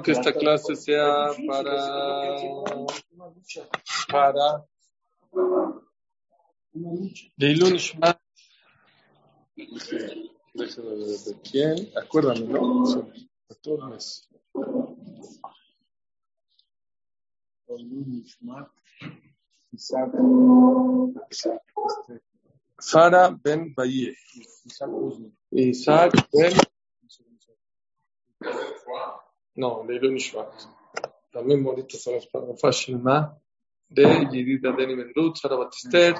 que esta clase sea para para Leilun de quién acuérdame ¿no? Son 14 Leilun Shmat Isaac. Sara Ben Baye Isaac Ben no, Leilun Shvat también bonito son los para Fashilma de Yedida Deni Ben Ruth, Sara Batister,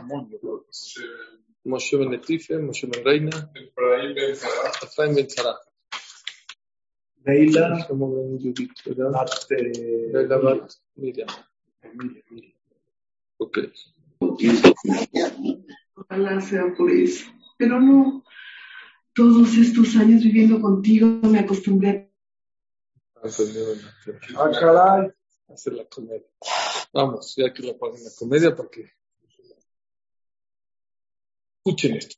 Moshe Ben Letife, Moshe Ben Reina, Efraim Ben Zara. Leila, Como Ben Judith, ¿verdad? Bat, eh, Leila Bat Miriam. Miriam, Miriam. Ok. Ojalá sea por eso. Pero no, todos estos años viviendo contigo me acostumbré Entendido. Ah. Hacer la comedia. Vamos, ya que lo paguen la comedia porque escuchen esto.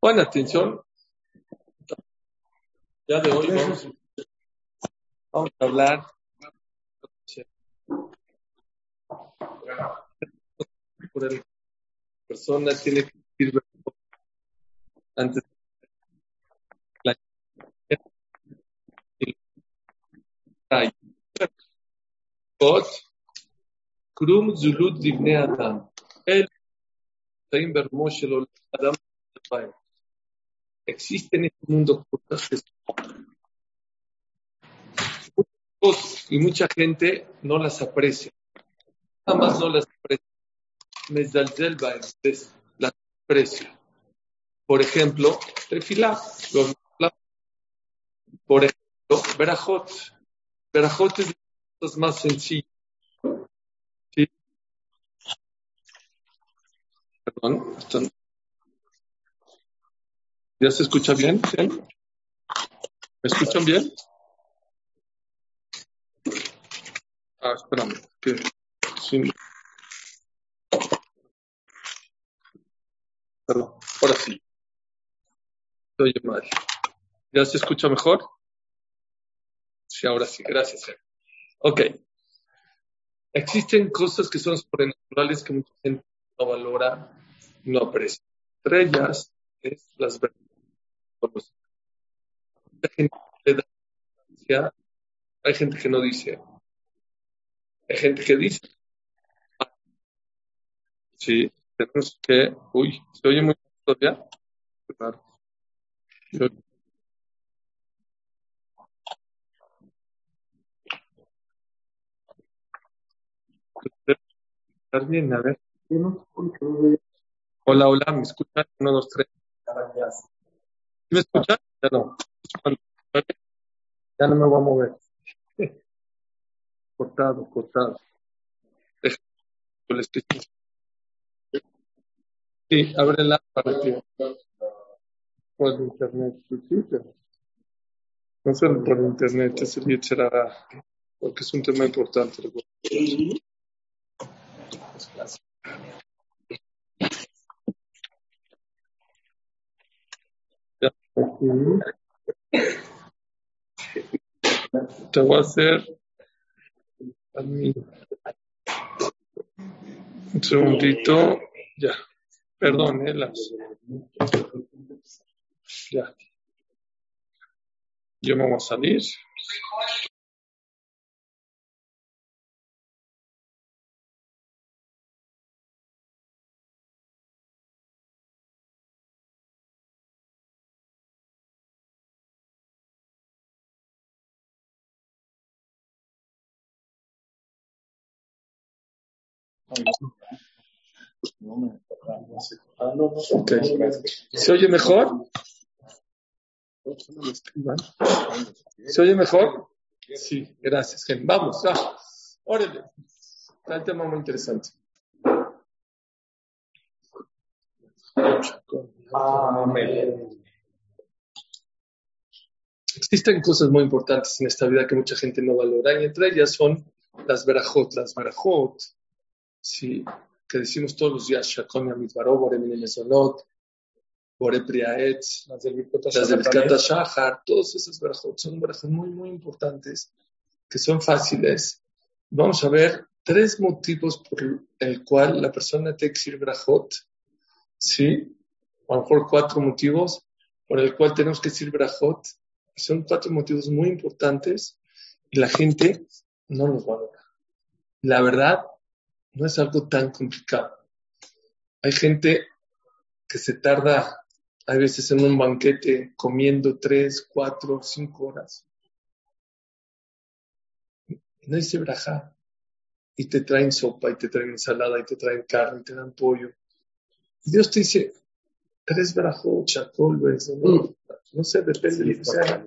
Pon atención. Ya de hoy vamos, vamos a hablar por el persona tiene que decir antes la God, Krum Zulut. El este mundo cosas y mucha gente no las aprecia. Nada más no las aprecia. Mezdalzel es- las aprecia. Por ejemplo, tefilá, Por ejemplo, Berajot. Berajot de las más sencillas. ¿Sí? Perdón. están- ¿Ya se escucha bien? ¿Me escuchan bien? Ah, espérame. Sí. Perdón, ahora sí. Oye mal. ¿Ya se escucha mejor? Sí, ahora sí, gracias. Ok. Existen cosas que son sobrenaturales que mucha gente no valora, no aprecia. Entre ellas es las verdades. Hay gente que no dice. Hay gente que dice. Sí, tenemos que. Uy, ¿se oye muy todavía? Bien? A ver. Hola, hola, ¿me escuchan? Uno, dos, tres. ¿Sí ¿Me escuchan? Ya no. Ya no me voy a mover. Cortado, cortado. Sí, ábrela para que por internet. pues no solo por internet, es el Yetzirah, porque es un tema importante. Ya. Te voy a hacer un segundito. Ya. Perdón, eh, las. Ya. Yo me voy a salir. Ok. ¿Se oye mejor? ¿Se oye mejor? Sí, gracias. Vamos, ya. Órale. Está el tema muy interesante. Existen cosas muy importantes en esta vida que mucha gente no valora y entre ellas son las verajot. Las verajot, sí, que decimos todos los días, Shakon Yamidbaró, Bore Minemezonot, Bore Priaetz, Las del del Shahar todas esas verajot son verajot muy, muy importantes que son fáciles. Vamos a ver tres motivos por el cual la persona tiene que decir brajot. ¿Sí? A lo mejor cuatro motivos por el cual tenemos que decir brajot. Son cuatro motivos muy importantes y la gente no los valora. La verdad, no es algo tan complicado. Hay gente que se tarda, hay veces en un banquete, comiendo tres, cuatro, cinco horas. No dice braja. Y te traen sopa, y te traen ensalada, y te traen carne, y te dan pollo. Dios te dice, tres brajot, chacol, no, no sé, depende de lo que sea.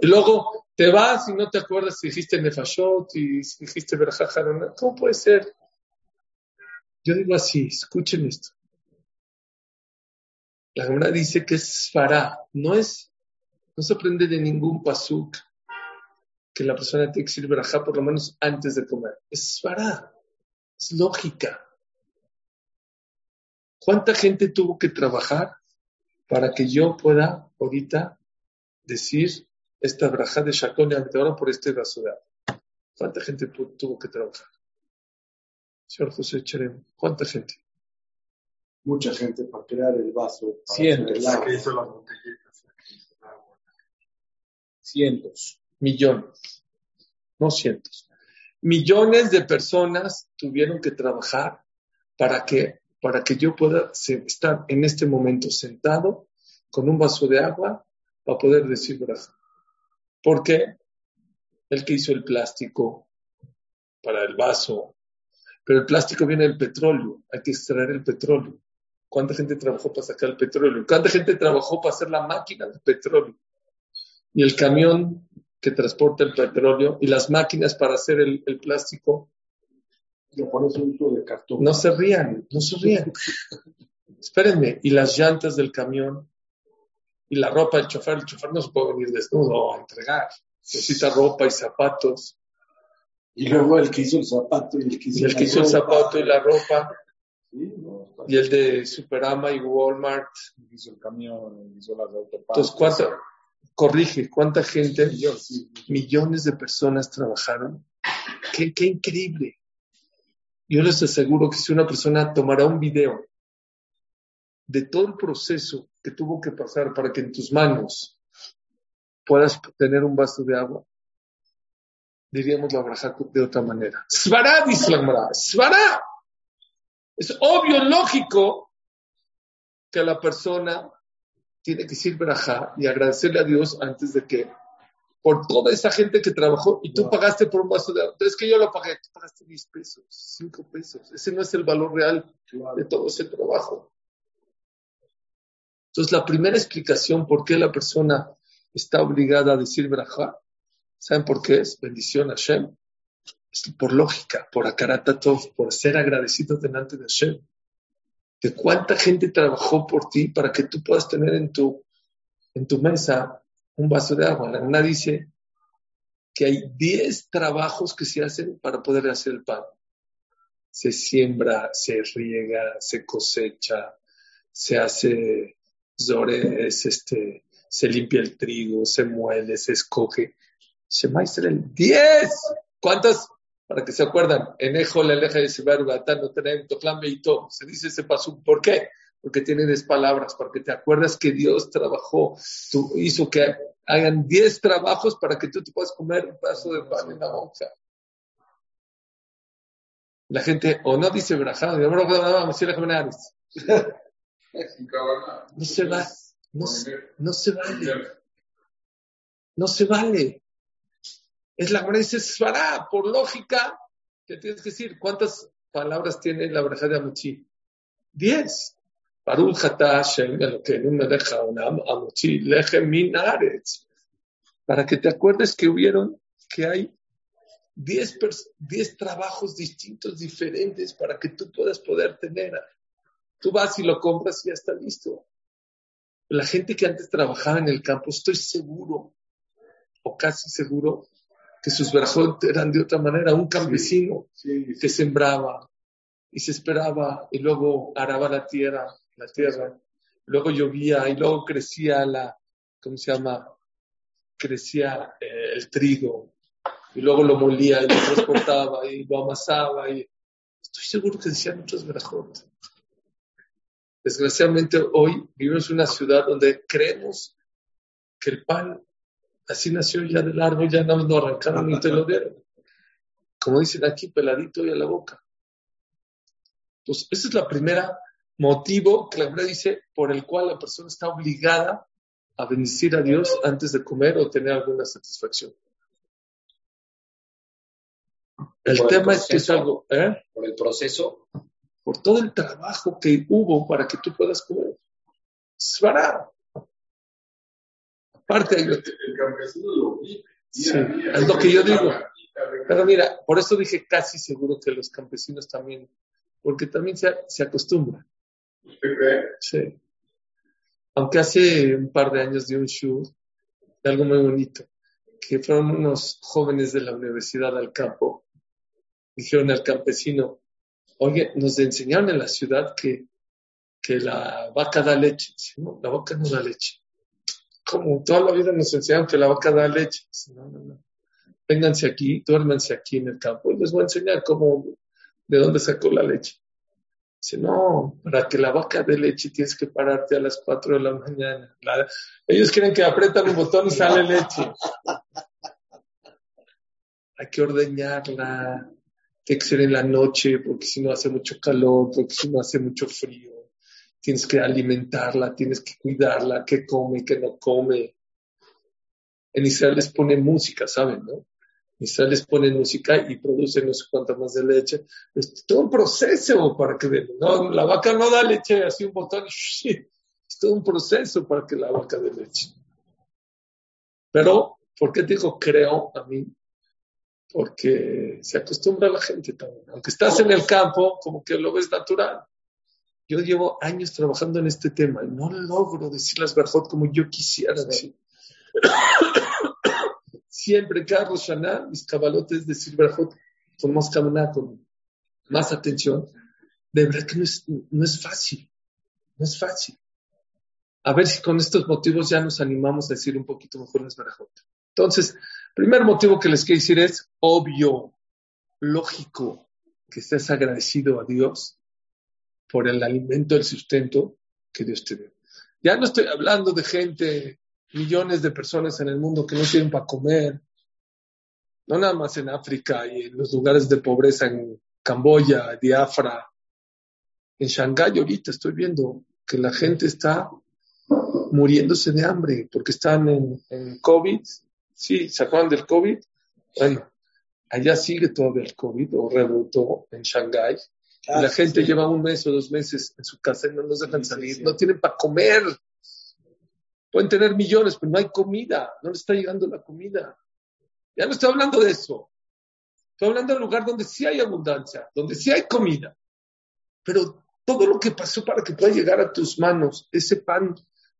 Y luego te vas y no te acuerdas si dijiste Nefashot y si dijiste Berjajarona. ¿Cómo puede ser? Yo digo así, escuchen esto. La Gemara dice que es fará, no es, no se aprende de ningún pasuk que la persona tiene que decir verajá por lo menos antes de comer. Es fará, es lógica. ¿Cuánta gente tuvo que trabajar para que yo pueda ahorita decir esta braja de Shakon y ahora por este vaso de agua. ¿Cuánta gente tuvo que trabajar? Señor José Cherem, ¿cuánta gente? Mucha gente para crear el vaso. Cientos. Cientos. Millones. No cientos. Millones de personas tuvieron que trabajar para que, para que yo pueda estar en este momento sentado con un vaso de agua para poder decir braja. ¿Por qué? El que hizo el plástico para el vaso. Pero el plástico viene del petróleo. Hay que extraer el petróleo. ¿Cuánta gente trabajó para sacar el petróleo? ¿Cuánta gente trabajó para hacer la máquina del petróleo? Y el camión que transporta el petróleo y las máquinas para hacer el, plástico. de cartón. No se rían, no se rían. Espérenme. Y las llantas del camión y la ropa del chofer, el chofer no se puede venir desnudo a entregar. Necesita ropa y zapatos. Y luego el que hizo el zapato y el que hizo, el, que hizo el zapato y la ropa. y el de Superama y Walmart. Hizo el camión, hizo las Entonces, ¿cuánta, corrige, cuánta gente, millones de personas trabajaron? Qué, qué increíble. Yo les aseguro que si una persona tomará un video de todo el proceso que tuvo que pasar para que en tus manos puedas tener un vaso de agua, diríamos la braja de otra manera. Svará, dice la Svará. Es obvio, lógico, que la persona tiene que decir braja y agradecerle a Dios antes de que, por toda esa gente que trabajó y tú pagaste por un vaso de agua. Es que yo lo pagué, tú pagaste 10 pesos, 5 pesos. Ese no es el valor real de todo ese trabajo. Entonces, la primera explicación por qué la persona está obligada a decir braja, ¿saben por qué es? Bendición a Hashem. Es por lógica, por akaratatov, por ser agradecido delante de Hashem. De cuánta gente trabajó por ti para que tú puedas tener en tu, en tu mesa un vaso de agua. La nana dice que hay 10 trabajos que se hacen para poder hacer el pan. Se siembra, se riega, se cosecha, se hace Zore es este, se limpia el trigo, se muele, se escoge. maestra el 10. ¿Cuántas? Para que se acuerdan, en Ejo, la leja de no tenemos y todo. Se dice ese paso. ¿Por qué? Porque tiene 10 palabras, porque te acuerdas que Dios trabajó, hizo que hagan 10 trabajos para que tú te puedas comer un pedazo de pan en la boca. La gente, o no dice brajado, no, no se va, no, no se vale. No se vale. Es la verdad, dice Svará, por lógica, que tienes que decir, ¿cuántas palabras tiene la verdad de Amuchi? Diez. Baruch una Amuchi. Para que te acuerdes que hubieron, que hay diez, diez trabajos distintos, diferentes, para que tú puedas poder tener Tú vas y lo compras y ya está listo. La gente que antes trabajaba en el campo, estoy seguro, o casi seguro, que sus brazos eran de otra manera. Un campesino que sembraba y se esperaba y luego araba la tierra, la tierra, luego llovía y luego crecía la, ¿cómo se llama? crecía eh, el trigo y luego lo molía y lo transportaba y lo amasaba y estoy seguro que decían muchos verajot. Desgraciadamente hoy vivimos en una ciudad donde creemos que el pan así nació ya del árbol, ya no lo arrancaron ni te lo dieron. Como dicen aquí, peladito y a la boca. Entonces, ese es la primera motivo que la Biblia dice por el cual la persona está obligada a bendecir a Dios antes de comer o tener alguna satisfacción. El tema es que es algo, ¿eh? Por el proceso. Por todo el trabajo que hubo para que tú puedas comer. Es barato. Aparte, el campesino lo vive. Sí, es lo que yo digo. Pero mira, por eso dije casi seguro que los campesinos también, porque también se, se acostumbran. Sí. Aunque hace un par de años di un show de algo muy bonito, que fueron unos jóvenes de la universidad al campo, dijeron al campesino, oye, nos enseñaron en la ciudad que, que la vaca da leche. no, la vaca no da leche. Como toda la vida nos enseñaron que la vaca da leche. no, no, no. Vénganse aquí, duérmanse aquí en el campo y les voy a enseñar cómo, de dónde sacó la leche. Dice, no, para que la vaca dé leche tienes que pararte a las 4 de la mañana. ellos quieren que apretan un botón y sale leche. Hay que ordeñarla, tiene que ser en la noche, porque si no hace mucho calor, porque si no hace mucho frío. Tienes que alimentarla, tienes que cuidarla, qué come, qué no come. En Israel les ponen música, ¿saben? No? Israel les pone música y produce no sé cuánto más de leche. Es todo un proceso para que no, la vaca no da leche así un botón, es todo un proceso para que la vaca dé leche. Pero, ¿por qué digo creo a mí? Porque se acostumbra a la gente también. Aunque estás en el campo, como que lo ves natural. Yo llevo años trabajando en este tema y no logro decir las verdades como yo quisiera decir siempre Carlos Shana, mis cabalotes de Silverhot, con más camaná, con más atención, de verdad que no es, no es fácil, no es fácil. A ver si con estos motivos ya nos animamos a decir un poquito mejor las Barajot. Entonces, primer motivo que les quiero decir es obvio, lógico, que estés agradecido a Dios por el alimento, el sustento que Dios te dio. Ya no estoy hablando de gente millones de personas en el mundo que no tienen para comer, no nada más en África y en los lugares de pobreza, en Camboya, Diafra, en Shanghái ahorita estoy viendo que la gente está muriéndose de hambre porque están en, COVID. Sí, ¿se acuerdan del COVID? Bueno, allá sigue todavía el COVID o rebotó en Shanghái. y la gente lleva un mes o dos meses en su casa y no nos dejan salir, no tienen para comer. Pueden tener millones, pero no hay comida, no les está llegando la comida. Ya no estoy hablando de eso. Estoy hablando del lugar donde sí hay abundancia, donde sí hay comida. Pero todo lo que pasó para que pueda llegar a tus manos ese pan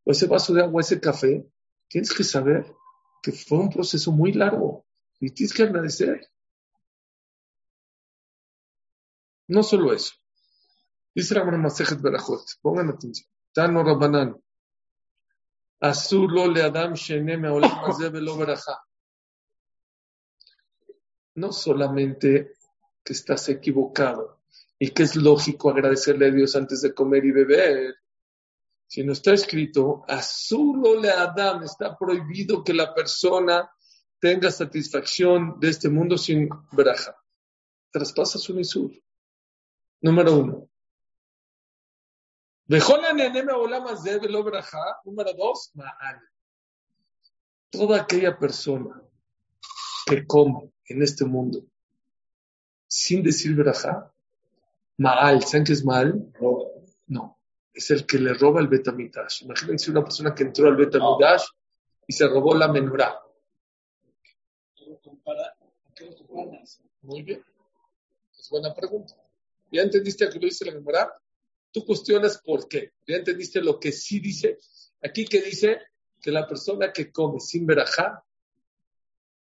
o ese vaso de agua, ese café, tienes que saber que fue un proceso muy largo y tienes que agradecer. No solo eso. Dice la Masejet Berajot, pongan atención. Tano Rabanan. le Adam No solamente que estás equivocado y que es lógico agradecerle a Dios antes de comer y beber, sino está escrito, le Adam, está prohibido que la persona tenga satisfacción de este mundo sin braja. Traspasa su misur. Número uno. Número dos, Toda aquella persona que come en este mundo sin decir verajá, Maal, ¿saben qué es Maal? No, es el que le roba el Betamidash. Imagínense una persona que entró al Betamidash y se robó la menorá. Muy bien, es buena pregunta. ¿Ya entendiste a qué lo dice la menorá? Tú cuestionas por qué. ¿Ya entendiste lo que sí dice? Aquí que dice que la persona que come sin verajá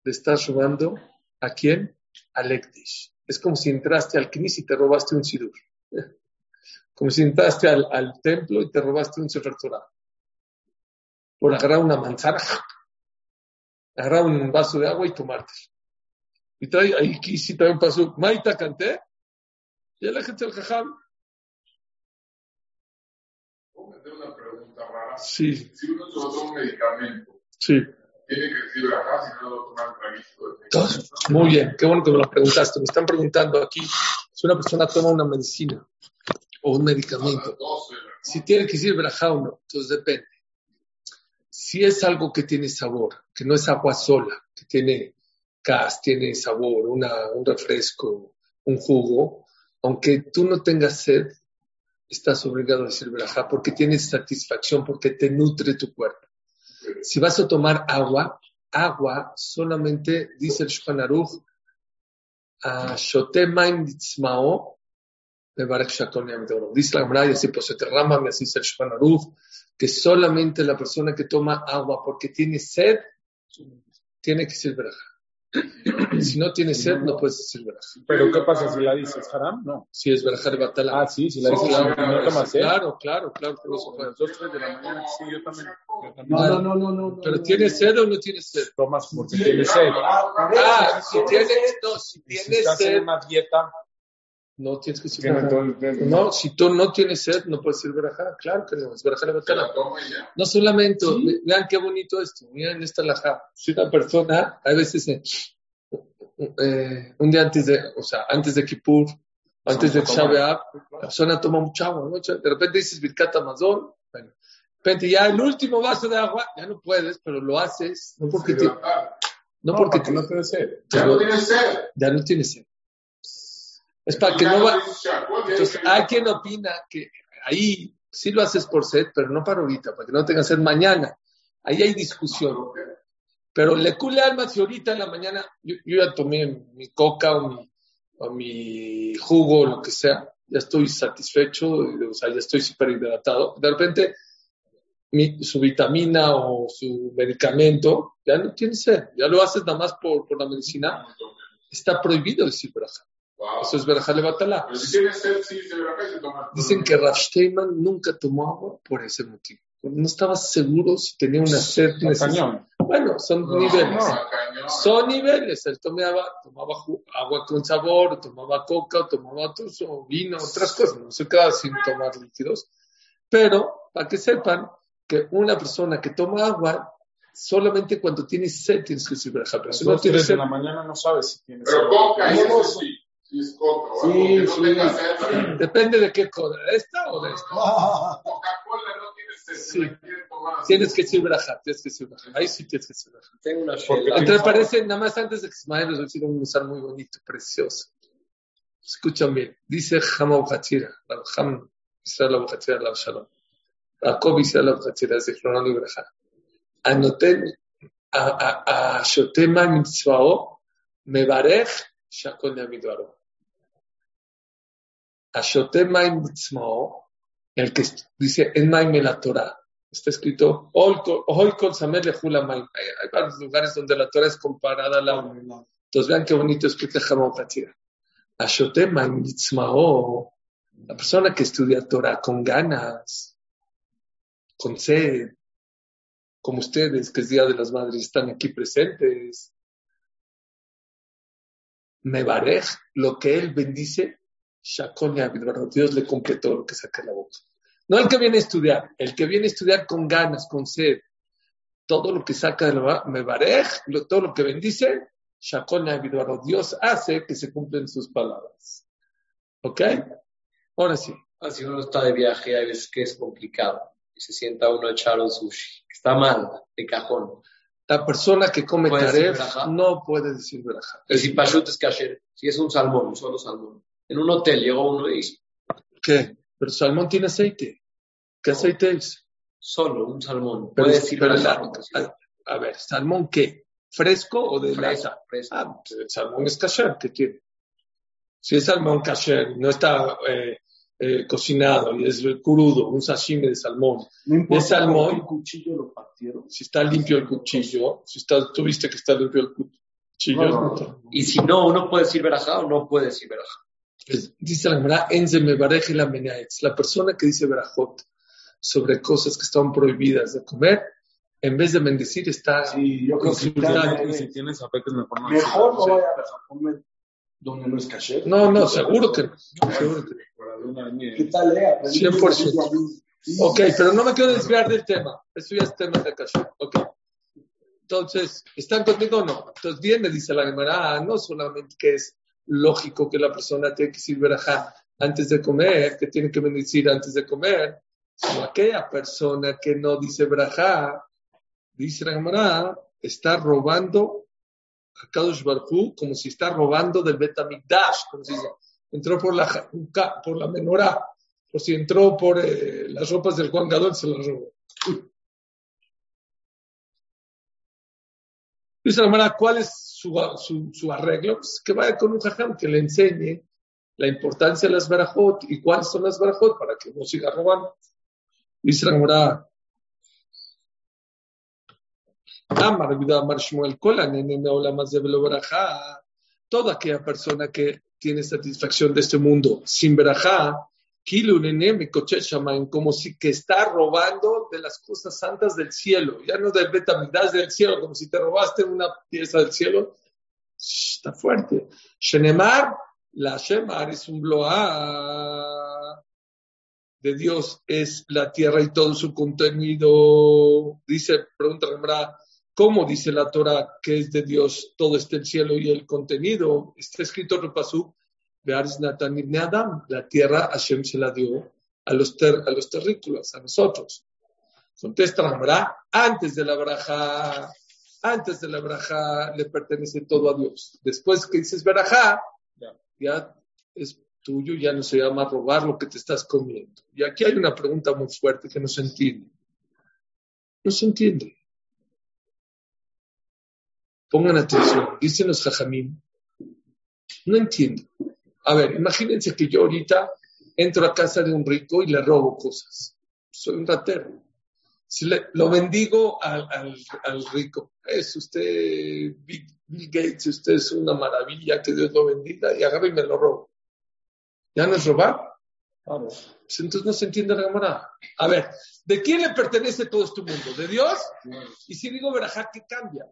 le está robando a quién? Al Ekdish. Es como si entraste al Knis y te robaste un Sidur. Como si entraste al, templo y te robaste un Sefer Torah. Por agarrar una manzana. agarrar un vaso de agua y tomarte. Y trae, ahí aquí sí también pasó, Maita canté, y el gente del jajam. ¿Puedo meter una pregunta rara? Sí, Si uno toma un medicamento, sí. tiene que decir acá si no lo de Entonces, muy bien, qué bueno que me lo preguntaste. Me están preguntando aquí si una persona toma una medicina o un medicamento, si tiene que decir verajá o no. Entonces depende. Si es algo que tiene sabor, que no es agua sola, que tiene gas, tiene sabor, una, un refresco, un jugo, aunque tú no tengas sed, estás obligado a decir verajá porque tienes satisfacción, porque te nutre tu cuerpo. Si vas a tomar agua, agua solamente, dice el Shulchan Aruch, shote maim Dice la Gemara, y así pues rama, me así dice el Shulchan Aruch, que solamente la persona que toma agua porque tiene sed, tiene que decir verajá. Si no tiene sed, no puedes decir verajá. Pero ¿qué pasa si la dices haram? No. Si es verajá de batala. Ah, sí, si la dices haram, no tomas, ¿eh? Claro, claro, claro. las dos, tres de la mañana, sí, yo también. Yo también. No, no, no, no, no. Pero no, ¿tiene no. sed o no tiene sed? Tomas porque tienes sed. Ah, si tiene, no, si Y si tiene estás en sed, una dieta, no tienes que decir. No, si tú no tienes sed, no puedes decir verajá. Claro que no, es verajá la. No solamente, ve- vean qué bonito esto, miren esta laja. Si una persona, a veces, eh, eh, un día antes de, o sea, antes de Kippur, antes de Shabbat, la persona toma mucha agua, ¿no? De repente dices Birkat Amazon, bueno, de repente ya el último vaso de agua, ya no puedes, pero lo haces, no porque te, no No, porque porque te- no sed. Ya no tienes sed. ya no tienes sed. Es para que no va, entonces, hay quien opina que ahí sí lo haces por sed, pero no para ahorita, para que no tengas sed mañana. Ahí hay discusión. Pero le cule alma si ahorita en la mañana yo, yo ya tomé mi coca o mi, o mi jugo o lo que sea, ya estoy satisfecho, o sea, ya estoy súper hidratado. De repente, mi- su vitamina o su medicamento ya no tiene sed, ya lo haces nada más por, por la medicina. Está prohibido decir verajá. Wow. Eso es verajá le batala. Pero si tienes sed, sí, se verá y se toma. Dicen que Rav Steinman nunca tomó agua por ese motivo. No estaba seguro si tenía una sed cañón. Bueno, son No, niveles. no. Son niveles. Él tomaba, tomaba agua con sabor, tomaba coca, tomaba otros, o vino, otras cosas. No se queda sin tomar líquidos. Pero, para que sepan que una persona que toma agua, solamente cuando tiene sed tienes que decir Pero si no tienes sed, la mañana no sabes si tienes Pero sed. coca, No, no. sí. Es coca. o Sí, algo que no tenga sed. depende de qué cosa. ¿Esta o de esta? Coca-Cola no tiene sed. Sí. la quiere tomar. Tienes que decir verajá, tienes que decir verajá. Ahí sí tienes que decir verajá. Tengo una Porque. Entonces parece, nada más antes de que Ismael a decir un usar muy bonito, precioso. Escuchan bien. Dice Ham Abuhachira, Ham Israel Abuhachira, la Shalom. Jacob Israel Abuhachira, de Cronón y Braja. Anoten a, a, a Shotema Mitzvao, Mevarech, Shakon Yamidvaro. A Shotema Mitzvao, el que dice en Maim la Torah. Está escrito, hoy con Samer le Jula Maim. Hay varios lugares donde la Torah es comparada a la entonces vean qué bonito explica Jamón Hachira. Ashotema mitzmao, la persona que estudia Torah con ganas, con sed, como ustedes, que es Día de las Madres, están aquí presentes. Mevarej, lo que él bendice, Dios le completó lo que saca de la boca. No el que viene a estudiar, el que viene a estudiar con ganas, con sed. Todo lo que saca de la todo lo que bendice, Yavidbar, Dios hace que se cumplen sus palabras. ¿Ok? Ahora sí. Ah, si uno está de viaje, hay veces que es complicado. Y se sienta uno a echar un sushi. Está mal, de cajón. La persona que come ¿Puede decir taref no puede decir verajá. Si Pashut es kasher, si es un salmón, un solo salmón. En un hotel llegó uno y dice, ¿Qué? Pero salmón tiene aceite. ¿Qué aceite es? solo un salmón. Pero, Puede decir pero la- no a, a ver, ¿salmón qué? ¿Fresco o de Fresco, lata? fresco. Ah, pues el salmón es kasher, ¿qué tiene? Si es salmón kasher, no está eh, eh, cocinado y es crudo, un sashimi de salmón. No importa ¿Es salmón? qué cuchillo lo partieron. Si está limpio el cuchillo, si está, tú viste que está limpio el cuchillo. No, no, no. Y si no, uno puede decir verajá o no puede decir verajá. Pues, dice la Gemara, Enze me bareje la persona que dice verajot sobre cosas que están prohibidas de comer, En vez de bendecir, está Sí, yo creo que si tienes mejor no mejor no decirlo. vaya a comer donde no es caché. No, no, seguro que no. Seguro que no. ¿Qué tal, eh? Aprendí 100%. mucho. Sí. Ok, pero no me quiero desviar del tema. Eso ya es tema de Kasher. Ok. Entonces, ¿están conmigo o no? Entonces viene, dice la Gemara, no solamente que es lógico que la persona tiene que decir verajá antes de comer, que tiene que bendecir antes de comer, sino aquella persona que no dice verajá, dice la Gemara, está robando a Kadosh Barjú como si está robando del Betamigdash, como si entró por la, por la menorá, o si entró por eh, las ropas del Juan Gadol, se las robó. Dice ¿cuál es su, su, su arreglo? Pues que vaya con un jajam que le enseñe la importancia de las barajot y cuáles son las barajot para que no siga robando. Dice la hermana, Amar Amar Shmuel. Toda aquella persona que tiene satisfacción de este mundo sin barajá, Como si que está robando de las cosas santas del cielo, ya no del Betamigdash del cielo, como si te robaste una pieza del cielo. Está fuerte. Shenemar, la Shemar es un bloá de Dios, es la tierra y todo su contenido. Dice, pregunta Remra, ¿cómo dice la Torah que es de Dios todo este el cielo y el contenido? Está escrito en el Pasuk, La tierra Hashem se la dio a los, ter- a los terrícolas, a nosotros. Contesta Ramra, antes de la braja, antes de la braja le pertenece todo a Dios. Después que dices braja, Ya. ya es tuyo, ya no se llama robar lo que te estás comiendo. Y aquí hay una pregunta muy fuerte que no se entiende. No se entiende. Pongan atención, dicen los jajamín, no entiendo. A ver, imagínense que yo ahorita entro a casa de un rico y le robo cosas. Soy un ratero. Si le- lo bendigo al, al- al rico, es usted Bill, Bill Gates, usted es una maravilla, que Dios lo bendiga, y agarro y me lo robo. ¿Ya no es robar? Claro. Pues entonces no se entiende la cámara. A ver, ¿de quién le pertenece todo este mundo? ¿De Dios? Y si digo verajá, ¿qué cambia?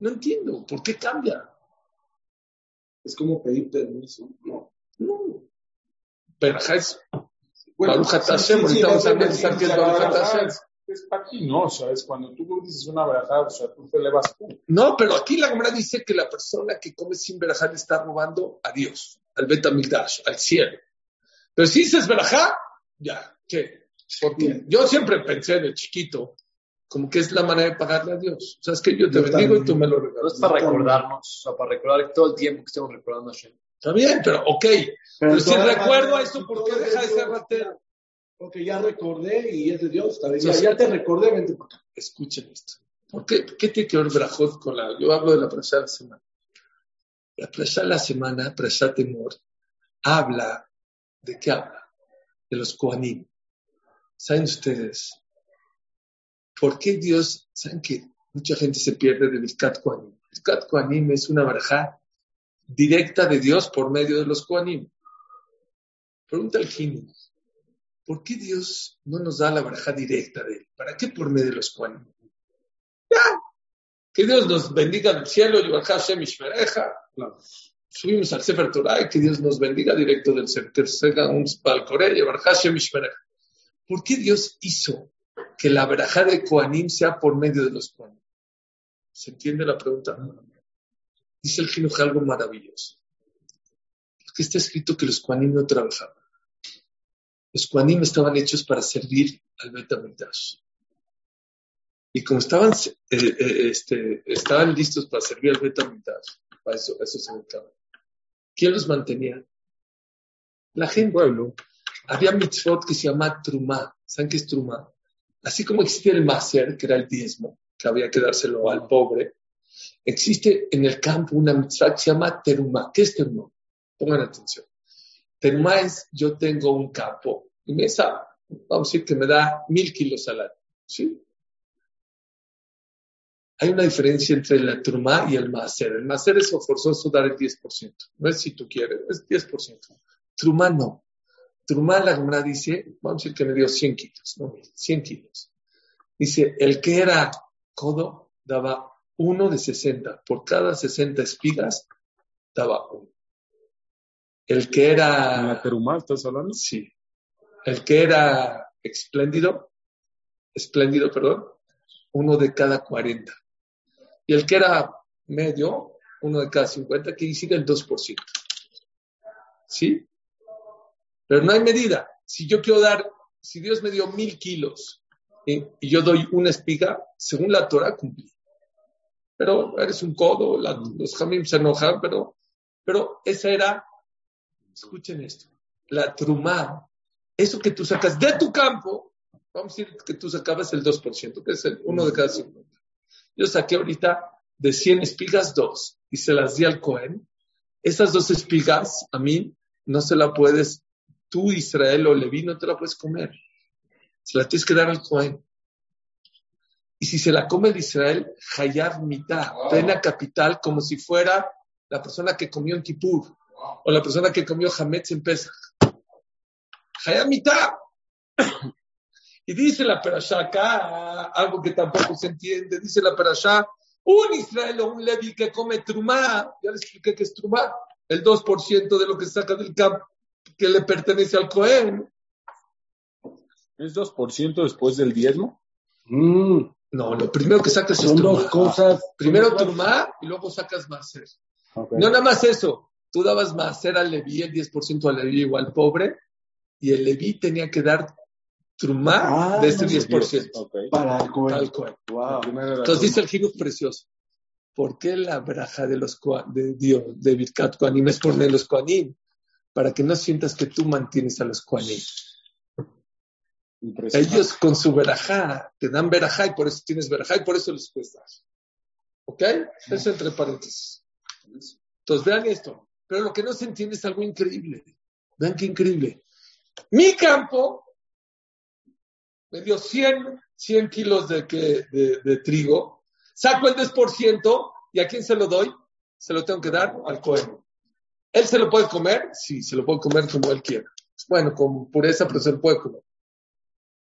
No entiendo, ¿por qué cambia? Es como pedir permiso. No. No. Verajá es Bueno, Baruch ahorita vamos a analizar qué es Baruch. Es, es cuando tú dices una verdad, o sea, tú te elevas tú. No, pero aquí la cámara dice que la persona que come sin verajá le está robando a Dios, al Betamigdash, al cielo. Pero si dices verajá, ya, ¿qué? Porque yo siempre pensé de chiquito como que es la manera de pagarle a Dios. O sea, es que yo te Yo bendigo y también. tú me lo No regalas. es para recordarnos, o sea, para recordar todo el tiempo que estemos recordando a Hashem. Está bien, pero ok. Pero si todas recuerdo maneras, eso, si ¿por qué deja de ser ratero? Porque ya recordé y es de Dios. está bien. Sí, Ya, sí. ya te recordé, vente para acá. Escuchen esto. ¿Por qué, qué tiene que ver Brajot con la... Yo hablo de la Prashá de la semana. La Prashá de la semana, Prashá Temor, habla... ¿De qué habla? De los Kohanim. ¿Saben ustedes por qué Dios... ¿Saben que mucha gente se pierde de Birkat Kohanim? Birkat Kohanim es una barajá directa de Dios por medio de los Kohanim. Pregunta al Gini. ¿Por qué Dios no nos da la barajá directa de él? ¿Para qué por medio de los Kohanim? Que Dios nos bendiga del cielo, Hashem Ishmereja. Subimos al Sefer Torah y que Dios nos bendiga directo del cielo. Que se haga un Balcoré, y Hashem Ishmereja. ¿Por qué Dios hizo que la verajá de Kohanim sea por medio de los Kohanim? ¿Se entiende la pregunta? Dice el Jinuj algo maravilloso. Porque está escrito que los Kohanim no trabajaban. Los Kohanim estaban hechos para servir al Betamigdash. Y como estaban, eh, eh, este, estaban listos para servir al Betamigdash, para eso, eso se dedicaban. ¿Quién los mantenía? La gente. Pueblo. Había mitzvot que se llama trumá. ¿Saben qué es trumá? Así como existe el maser, que era el diezmo, que había que dárselo al pobre, existe en el campo una mitzvah que se llama terumá. ¿Qué es terumá? Pongan atención. Terumá es, yo tengo un campo y me da, vamos a decir que me da mil kilos al año. ¿Sí? Hay una diferencia entre la trumá y el maser. El maser es forzoso dar el 10%. No es si tú quieres, es 10%. Trumá no. Trumá, la dice, vamos a decir que me dio 100 kilos, no 100 kilos. Dice, el que era codo daba uno de 60. Por cada 60 espigas daba uno. El que ¿En era... la terumá estás hablando? Sí. El que era espléndido, espléndido, perdón, uno de cada 40. Y el que era medio, uno de cada 50, que sigue el 2%. ¿Sí? Pero no hay medida. Si yo quiero dar, si Dios me dio mil kilos y, yo doy una espiga, según la Torah cumplí. Pero eres un codo, la- los jamim se enojan, pero, pero esa era, escuchen esto, la trumá, eso que tú sacas de tu campo, vamos a decir que tú sacabas el 2%, que es el uno de cada 50. Yo saqué ahorita de 100 espigas dos y se las di al Cohen. Esas dos espigas a mí no se la puedes, tú Israel o Leví no te la puedes comer. Se la tienes que dar al Cohen. Y si se la come el Israel, Hayab mitad, pena capital, como si fuera la persona que comió en Kippur o la persona que comió Hametz en Pesach. Hayab mitad. Y dice la perashá acá, algo que tampoco se entiende, dice la perashá, un Israel o un Levi que come trumá, ya les expliqué que es trumá, el 2% de lo que saca del campo que le pertenece al Cohen. ¿Es 2% después del diezmo? Mm, No, lo primero que sacas es son dos cosas. Primero trumá y luego sacas maser. Ok. No nada más eso, tú dabas maser al Leví, el 10% al Leví igual pobre, y el Leví tenía que dar trumá Ah, de ese no 10%. Ok. Para el Cohen. Wow. Entonces dice el Jinuj precioso. ¿Por qué la braja de los de Dios, de Birkat Koanim es poner los Koanim? Para que no sientas que tú mantienes a los impresionante. Ellos con su verajá te dan verajá y por eso tienes verajá y por eso les cuestas. ¿Ok? Eso entre paréntesis. Entonces vean esto. Pero lo que no se entiende es algo increíble. Vean qué increíble. Mi campo me dio 100, 100 kilos de, que- de, de trigo, saco el 10% y ¿a quién se lo doy? Se lo tengo que dar al Cohen. ¿Él se lo puede comer? Sí, se lo puede comer como él quiera. Bueno, con pureza, pero se lo puede comer.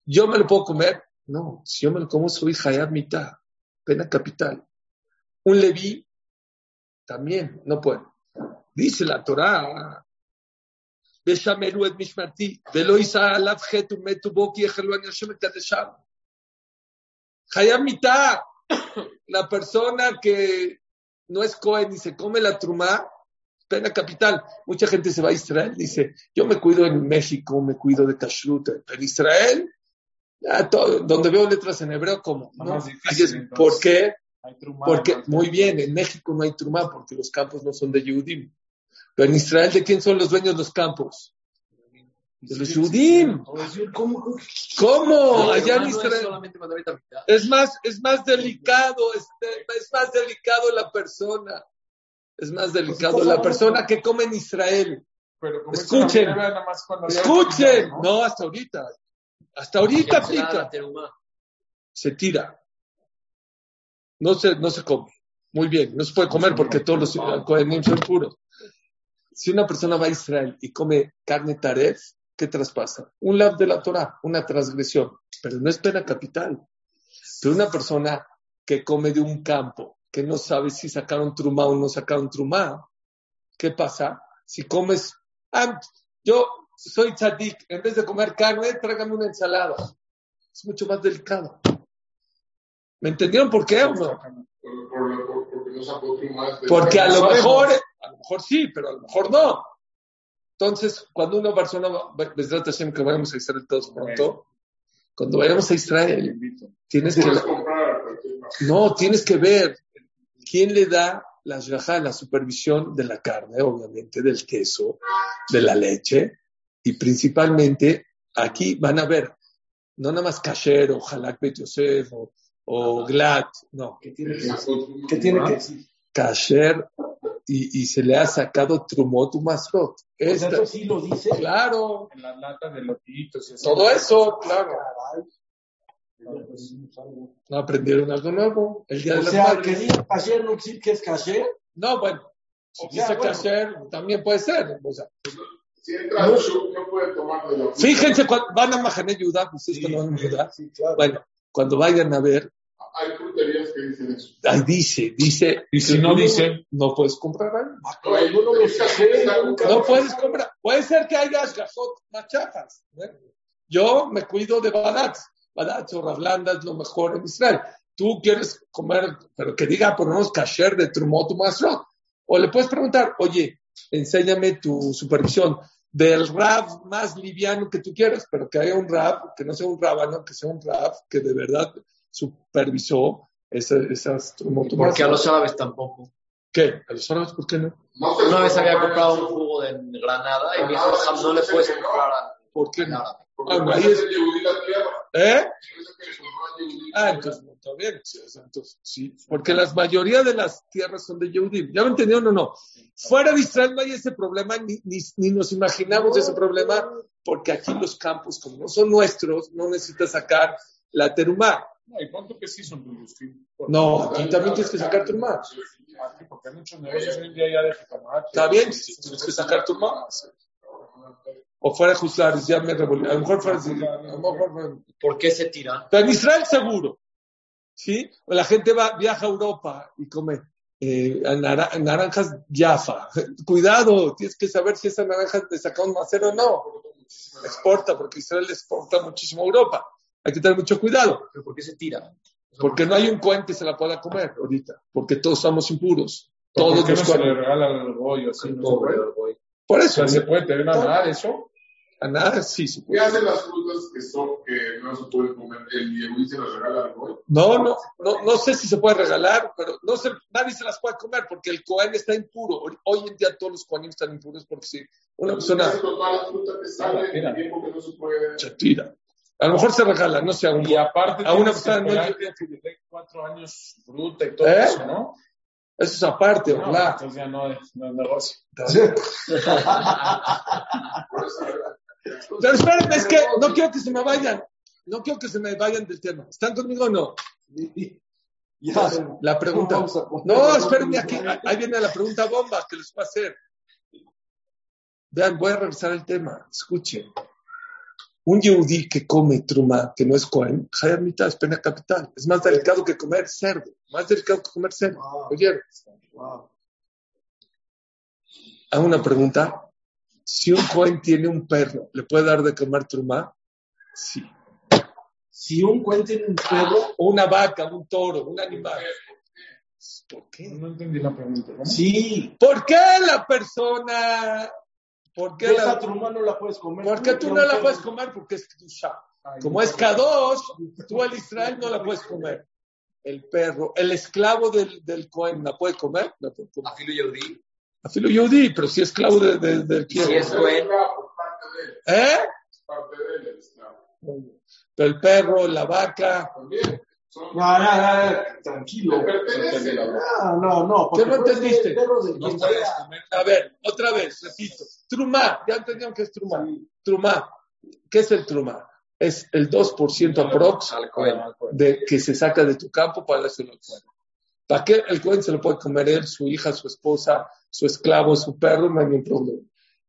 ¿Yo me lo puedo comer? No, si yo me lo como soy Hayab mitad, pena capital. Un leví también no puede. Dice la Torah, Hayab mitad, la persona que no es Cohen y se come la trumá, pena capital. Mucha gente se va a Israel y dice, yo me cuido en México, me cuido de kashrut, pero Israel, ya todo- donde veo letras en hebreo, como, Está no, difícil, es- entonces. ¿por qué? Hay Porque, ¿no? muy bien, en México no hay trumá porque los campos no son de Yehudim. Pero en Israel, ¿de quién son los dueños los campos? De los Yehudim. ¿Cómo? ¿Cómo? Allá en Israel. Es más, es más delicado, es, es más delicado la persona. Es más delicado la persona que come en Israel. Pero como Escuchen. nada más Escuchen. ¿no? No, hasta ahorita. Hasta ahorita Ya se tira. No se, no se come. Muy bien. No se puede comer porque todos los cohenim son puros. Si una persona va a Israel y come carne taref, ¿qué traspasa? Un lab de la Torah, una transgresión. Pero no es pena capital. Pero una persona que come de un campo, que no sabe si sacaron trumá o no sacaron trumá, ¿qué pasa? Si comes, ah, yo soy tzadik, en vez de comer carne, trágame una ensalada. Es mucho más delicado. ¿Me entendieron por qué o no? Por, por, la- por- porque no sacó trumas de- Porque a lo sabemos. mejor, a lo mejor sí, pero a lo mejor no. Entonces, cuando una persona, Hashem, que vayamos a Israel todos pronto, cuando vayamos a Israel, tienes que, no, tienes que ver quién le da la ashgaha, la supervisión de la carne, obviamente, del queso, de la leche, y principalmente aquí van a ver, no nada más kasher o halak bet Yosef o, o glad, no, ¿Qué tiene que. ¿Qué tiene que decir? kasher y, y se le ha sacado trumot masrot. Esta- eso sí lo dice. claro, En la lata de lotitos y todo eso, claro. Caray. No, pues, no. No aprendieron algo nuevo. El día O de las sea, que madres. diga kasher no decir que es kasher. No, bueno, si O sea, dice bueno. kasher, también puede ser. O sea, Si entra shuk, no puede tomar de la fíjense, cuando van a Mahané Yudá, ustedes cuando van a Yudá, Sí, claro. bueno, cuando vayan a ver, Hay fruterías que dicen eso. ahí dice, dice, Y si no dice, no puedes comprar ahí. No, no que no puedes comprar. Puede ser que haya gajot machafas. ¿eh? Yo me cuido de badat. Badat o blanda es lo mejor en Israel. Tú quieres comer, pero que diga, por lo menos, kasher de Trumot o Masrot. O le puedes preguntar, oye, enséñame tu supervisión del rab más liviano que tú quieras, pero que haya un rab, que no sea un rábano, que sea un rab que de verdad supervisó esa- esas Trumot Porque a los árabes tampoco. ¿Qué? ¿A los árabes por qué no? No se Una vez había comprado un jugo de Granada y me dijo, Granada, "Ham, no le puedes no. comprar a- ¿Por qué no? árabe. Porque Ah, puede ahí es-. ¿Eh? Ah, entonces no, está bien. entonces, sí, porque la mayoría de las tierras son de Yehudim. ¿Ya me entendieron o no? Fuera de Israel no hay ese problema, ni, ni, ni nos imaginamos ese problema, porque aquí los campos, como no son nuestros, no necesitas sacar la terumá. No, y cuánto que sí son tuyos. No, aquí también tienes que sacar terumá. Aquí, Porque hay muchos negocios hoy en día ya de jitomate. Está bien, tienes que sacar terumá. O fuera de Juslares, ya me. A lo mejor fuera de- a lo mejor ¿Por qué se tira? Pero en Israel seguro. ¿Sí? O la gente va, viaja a Europa y come eh, nara- naranjas Jaffa. Cuidado, tienes que saber si esa naranja te saca un macero o no. Exporta, porque Israel exporta muchísimo a Europa. Hay que tener mucho cuidado, ¿Pero por qué se tira? porque no hay un cuen que se la pueda comer ahorita, porque todos somos impuros. ¿Por Todos qué los no se le cuenes. regala al bollo así? No se puede. Por O eso, sea, ¿se puede tener nada de eso? A nada, sí, sí. ¿Qué hacen las frutas que son que no se pueden comer? El Yehudí se las regala al Goy. No, no, no, no sé si se puede regalar, pero no se, nadie se las puede comer porque el cohen está impuro. Hoy en día todos los cohenim están impuros porque si una persona la fruta que sale Mira. en tiempo que no se puede. se tira, a lo mejor se regala, no sé, a un Y aparte, A una que persona no- que dé cuatro años fruta y todo ¿Eh? eso, ¿no? Eso es aparte, No, ¿verdad? entonces ya no es, no es negocio. Pero espérenme, es que no quiero que se me vayan, no quiero que se me vayan del tema. ¿Están conmigo o no? La pregunta. No, espérenme aquí, ahí viene la pregunta bomba que les voy a hacer. Vean, voy a revisar el tema, escuchen. Un yehudí que come truma, que no es cohen, mitad es pena capital. Es más delicado que comer cerdo, más delicado que comer cerdo. Wow. Hago una pregunta. Si un cohen tiene un perro, ¿le puede dar de comer truma? Sí. Si un cuen tiene un perro, O una vaca, un toro, un animal. ¿Por qué? No entendí la pregunta. ¿no? sí. ¿Por qué la persona? ¿Por qué, Esa la- truma no la puedes comer. ¿por qué tú no la puedes comer? Porque es Kedusha. Como es Kadosh, tú al Israel no la puedes comer. El perro, el esclavo del, del Cohen, ¿la puede comer? La puede comer. Afilo Yehudi, pero si es esclavo de, de, del quién. Si es Cohen. Por parte de él. ¿Eh? Es parte de él, el esclavo. Pero el perro, la vaca. También. No, no, no, tranquilo. No, no, no. ¿Qué no entendiste? de No. A ver, otra vez, repito. Trumá, ya entendieron qué es Trumá. Trumá. ¿Qué es el Trumá? Es el 2% aprox de que se saca de tu campo para dárselo al. ¿Para qué el Cohen se lo puede comer él, su hija, su esposa, su esclavo, su perro? No hay ningún problema.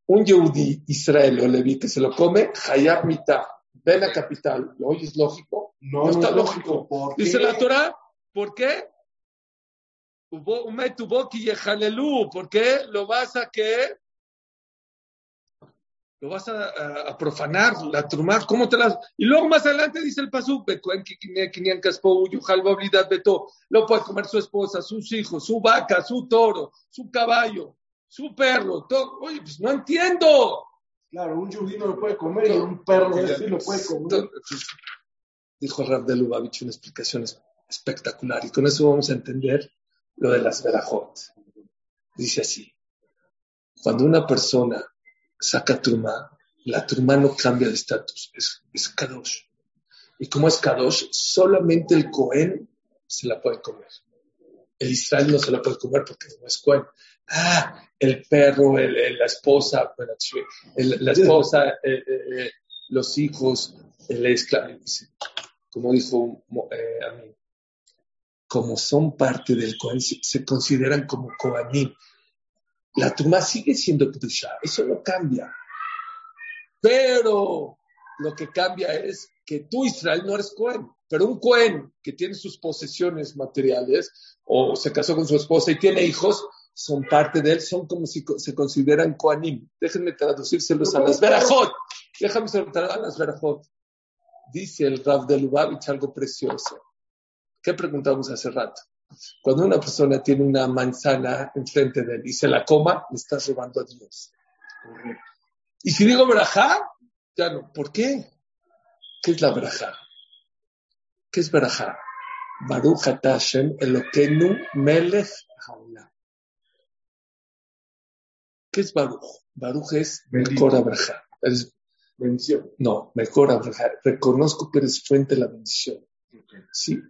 Un Yehudi, Israel o Leví que se lo come, Hayab Mitah, ven a capital. ¿Lo oyes lógico? No, No está es lógico. ¿Por Dice qué? la Torah, ¿por qué? ¿por qué lo vas a qué? Lo vas a, a- a profanar, la trumar, ¿cómo te las...? Y luego más adelante dice el pasú, lo puede comer su esposa, sus hijos, su vaca, su toro, su caballo, su perro, todo. Oye, pues no entiendo. Claro, un yudí no lo puede comer y un perro sí lo puede comer. Dijo Rab de Lubavitch una explicación es- espectacular y con eso vamos a entender lo de las verajot. Dice así, cuando una persona saca truma, la truma no cambia de estatus, es, es kadosh. Y como es kadosh, solamente el Cohen se la puede comer. El Israel no se la puede comer porque no es Cohen. Ah, el perro, el- la esposa, el- la esposa, eh, eh, eh, los hijos, el esclavo. Como dijo eh, a mí, como son parte del Cohen, se, consideran como Kohanim. La Tumá sigue siendo Kedusha, eso no cambia. Pero lo que cambia es que tú, Israel, no eres Cohen. Pero un Cohen que tiene sus posesiones materiales o se casó con su esposa y tiene hijos, son parte de él, son como si se consideran Koanim. Déjenme traducírselos a las Verajot. Déjame traducir a las Verajot. Dice el Rav de Lubavitch algo precioso. ¿Qué preguntamos hace rato? Cuando una persona tiene una manzana enfrente de él y se la coma, le estás robando a Dios. Y si digo Berajá, ya no. ¿Por qué? ¿Qué es la Berajá? ¿Qué es Berajá? Baruch Hatashem Elokenu Melech Haolam. ¿Qué es Baruch? Baruch es Mejor Abraja. Es Bendición. No, mejor Abraja. Reconozco que eres fuente de la bendición. Sí.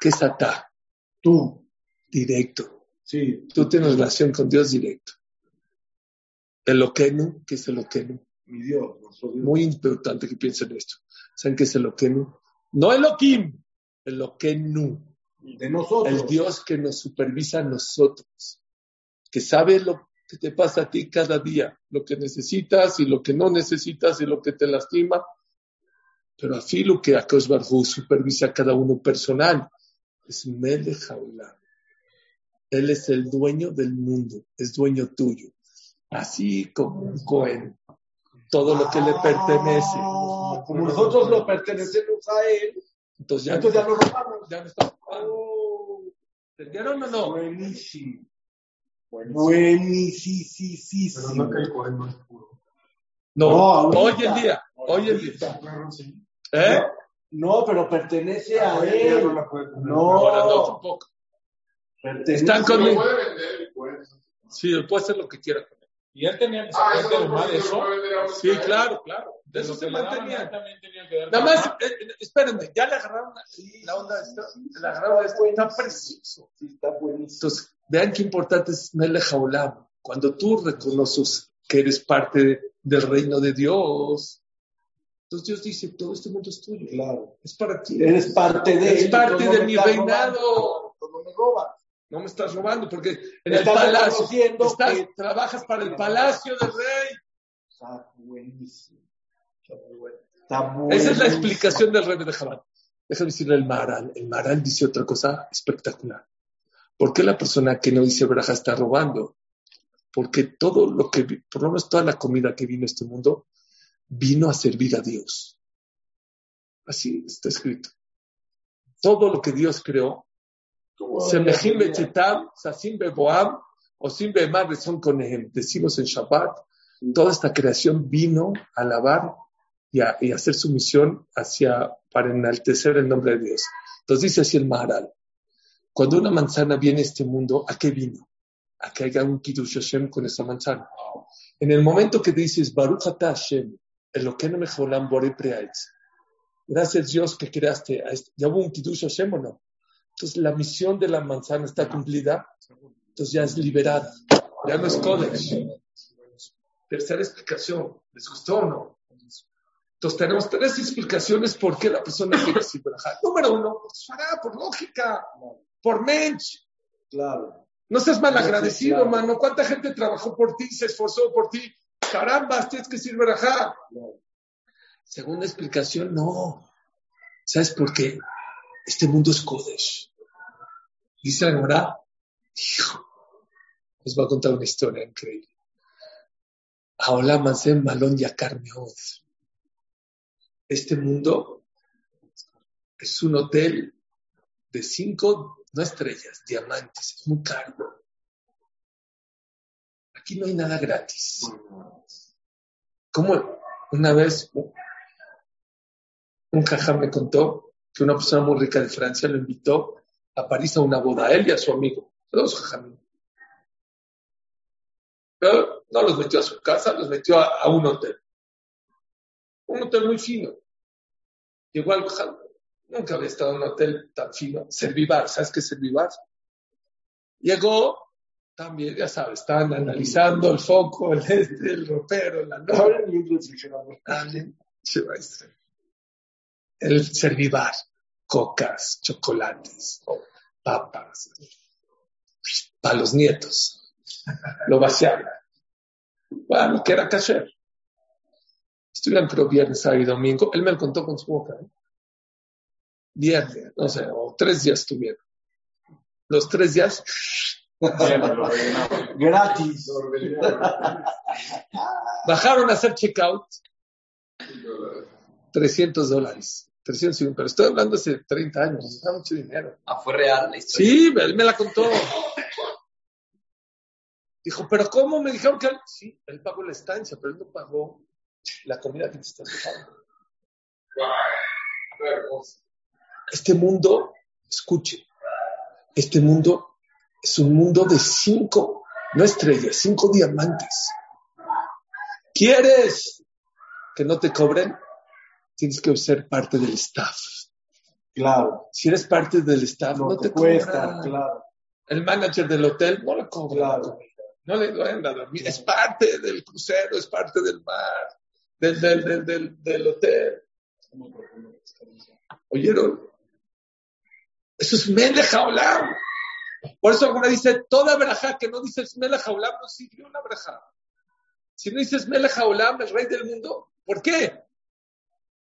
¿Qué es Atá? Tú. Directo. Sí. Tú tienes relación con Dios directo. El Okenu, ¿qué es el Okenu? Mi Dios. Dios. Muy importante que piensen esto. ¿Saben qué es el Okenu? No el Okim, el Okenu. De nosotros. El Dios que nos supervisa a nosotros. Que sabe lo que te pasa a ti cada día, lo que necesitas y lo que no necesitas y lo que te lastima. Pero a filo que Akash Barhu supervisa a cada uno personal. Es Melech Haolam. Él es el dueño del mundo, es dueño tuyo. Así como un Cohen, todo lo que le pertenece. Ah, Como nosotros lo pertenecemos a él, Entonces ya, entonces ya lo robamos. ya no está ocupando. ¿Entendieron o no? Buenísimo. Buenísimo. Pero no que el Cohen no es puro. No, No, hoy en día, hoy en día. ¿Eh? No, pero pertenece a Hoy en día él. no la puede. No. Ahora no, tampoco. Pertenece Están puede vender el Cohen. Sí, él puede hacer lo que quiera. con él. Y él tenía que Ah, sacar eso de no se eso. a Sí, claro, claro. De De eso lo se mantenía. él también tenía que dar. Nada más, eh, eh, espérenme, ya le agarraron la, la onda de esto. Le agarraron esto, está precioso. Sí, está buenísimo. Entonces, vean qué importante es Melech Haolam. Cuando tú reconoces que eres parte de- del reino de Dios, entonces Dios dice, todo este mundo es tuyo. Claro. Es para ti. Eres parte de Eres él. parte de no mi me estás reinado. robando, No me robas. No me estás robando porque en Me el estás palacio estás- que- trabajas para el palacio del rey. Está buenísimo. Está buenísimo. Esa es la explicación del rey de Jabal. Déjame decirle el Maral. El Maral dice otra cosa espectacular. ¿Por qué la persona que no dice Braja está robando? Porque todo lo que, por lo menos toda la comida que vino a este mundo, vino a servir a Dios. Así está escrito. Todo lo que Dios creó, Semejim bechetam, sasim beboam, o sim beemar son conehem. Decimos en Shabbat, toda esta creación vino a alabar y a, y a hacer su misión hacia, para enaltecer el nombre de Dios. Entonces dice así el Maharal. Cuando una manzana viene a este mundo, ¿a qué vino? A que haya un Kiddush Hashem con esa manzana. En el momento que dices, Baruch Hashem, Gracias Dios que creaste, a este- ¿ya hubo un Kiddush Hashem o no? Entonces la misión de la manzana está cumplida, entonces ya es liberada, ya no es college. Tercera explicación, ¿les gustó o no? Entonces tenemos tres explicaciones por qué la persona quiere decir. Número uno, por lógica, por mensch. Claro. No seas malagradecido, Claro. mano. ¿Cuánta gente trabajó por ti, se esforzó por ti? Caramba, tienes que decir claro. Segunda explicación, no. ¿Sabes por qué? Este mundo es Kodesh. Dice la Gemara, hijo, les voy a contar una historia increíble. Ahora Mansem Malón Meod. Este mundo es un hotel de cinco, no estrellas, diamantes, es muy caro. Aquí no hay nada gratis. Como una vez un jajá me contó que una persona muy rica de Francia lo invitó a París a una boda, él y a su amigo, jajamín. Pero no los metió a su casa, los metió a, un hotel. Un hotel muy fino. Llegó al jajam, nunca había estado en un hotel tan fino. Servivar, ¿sabes qué es Servivar? Llegó, también, ya sabes, estaban analizando el foco, el este, el ropero, la. Ahora ni un refrigerador. El servivar, cocas, chocolates, papas, para los nietos. Lo vaciaron. Bueno, que era kasher. Estuvieron creo viernes, sábado y domingo. Él me lo contó con su boca. ¿eh? viernes, no sé, o tres días tuvieron. Los tres días, Gratis. bajaron a hacer checkout 300 dólares. 300, pero estoy hablando hace 30 años, está mucho dinero. Ah, fue real la historia. Sí, él me la contó. Dijo, pero ¿cómo? Me dijeron que él... Sí, él pagó la estancia, pero él no pagó la comida que te estás dejando. Este mundo, escuche, este mundo es un mundo de cinco, no estrellas, cinco diamantes. ¿Quieres que no te cobren? Tienes que ser parte del staff. Claro. Si eres parte del staff, no, No te te cuesta, cobran. claro. El manager del hotel no le cobra. Claro. No le duelen a dormir. Es parte del crucero, es parte del mar, del, del, del, del, del hotel. ¿Oyeron? Eso es Melech Haolam. Por eso alguna dice, toda verajá que no dices Melech Haolam no sirvió una verajá. Si no dices Melech Haolam, el rey del mundo, ¿por qué?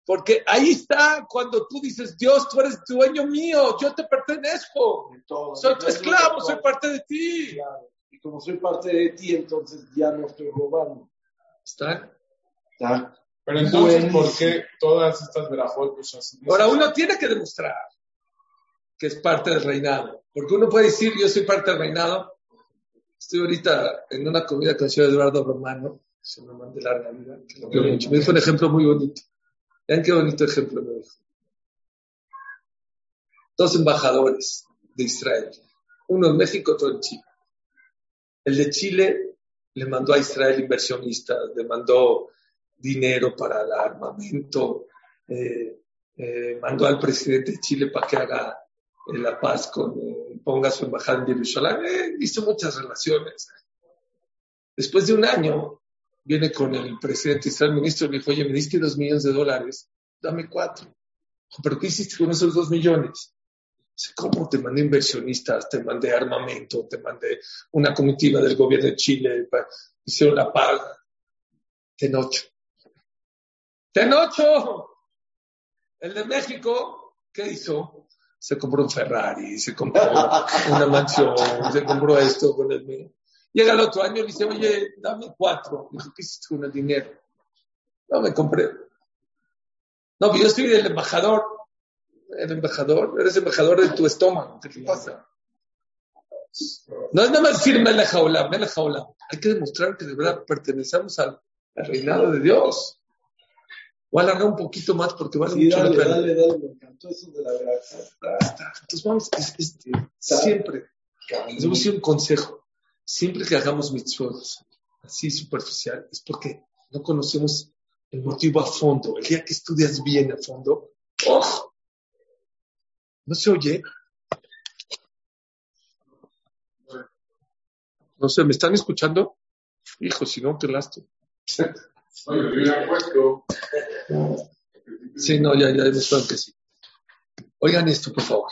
Porque ahí está cuando tú dices, Dios, tú eres dueño mío, yo te pertenezco. Soy tu esclavo, soy parte de ti. Claro. Y como soy parte de ti, entonces ya no estoy robando. ¿Están? ¿Está? Pero entonces, ¿por qué todas estas verajot, pues? Ahora uno tiene que demostrar que es parte del reinado. Porque uno puede decir, yo soy parte del reinado. Estoy ahorita en una comida con el señor Eduardo Romano, se me manda larga vida, que lo quiero mucho. Me dijo un ejemplo muy bonito. Vean qué bonito ejemplo me dijo. Dos embajadores de Israel, uno en México, otro en Chile. El de Chile le mandó a Israel inversionistas, le mandó dinero para el armamento, eh, eh, mandó al presidente de Chile para que haga eh, la paz con, ponga su embajada en Jerusalén, eh, hizo muchas relaciones. Después de un año, viene con el presidente de Israel, el ministro, y le dijo, oye, me diste dos millones de dólares, dame cuatro. ¿Pero qué hiciste con esos dos millones? ¿Cómo te mandé inversionistas? Te mandé armamento, te mandé una comitiva del gobierno de Chile, hicieron la paz. Tenocho. ¡Tenocho! El de México, ¿qué hizo? Se compró un Ferrari, se compró una mansión, se compró esto con el mío. Llega el otro año y dice, oye, dame cuatro. Dijo, ¿qué hiciste con el dinero? No, me compré. No, pero yo soy el embajador. El embajador, eres embajador de tu estómago. ¿Qué pasa? No es nada más decir Melech Haolam, Melech Haolam. Hay que demostrar que de verdad pertenecemos al reinado de Dios. Voy a alargar un poquito más porque vale Sí, mucho dale, la pena. dale, dale. Me encantó eso de la verdad. Entonces vamos, es- es- siempre, les voy a decir un consejo. Siempre que hagamos mitzvot así superficial, es porque no conocemos el motivo a fondo. El día que estudias bien a fondo, ¡oh! ¿No se oye? No sé, ¿me están escuchando? Hijo, si no, qué lástima. Yo puesto. Sí, no, ya, ya demostraron que sí. Oigan esto, por favor.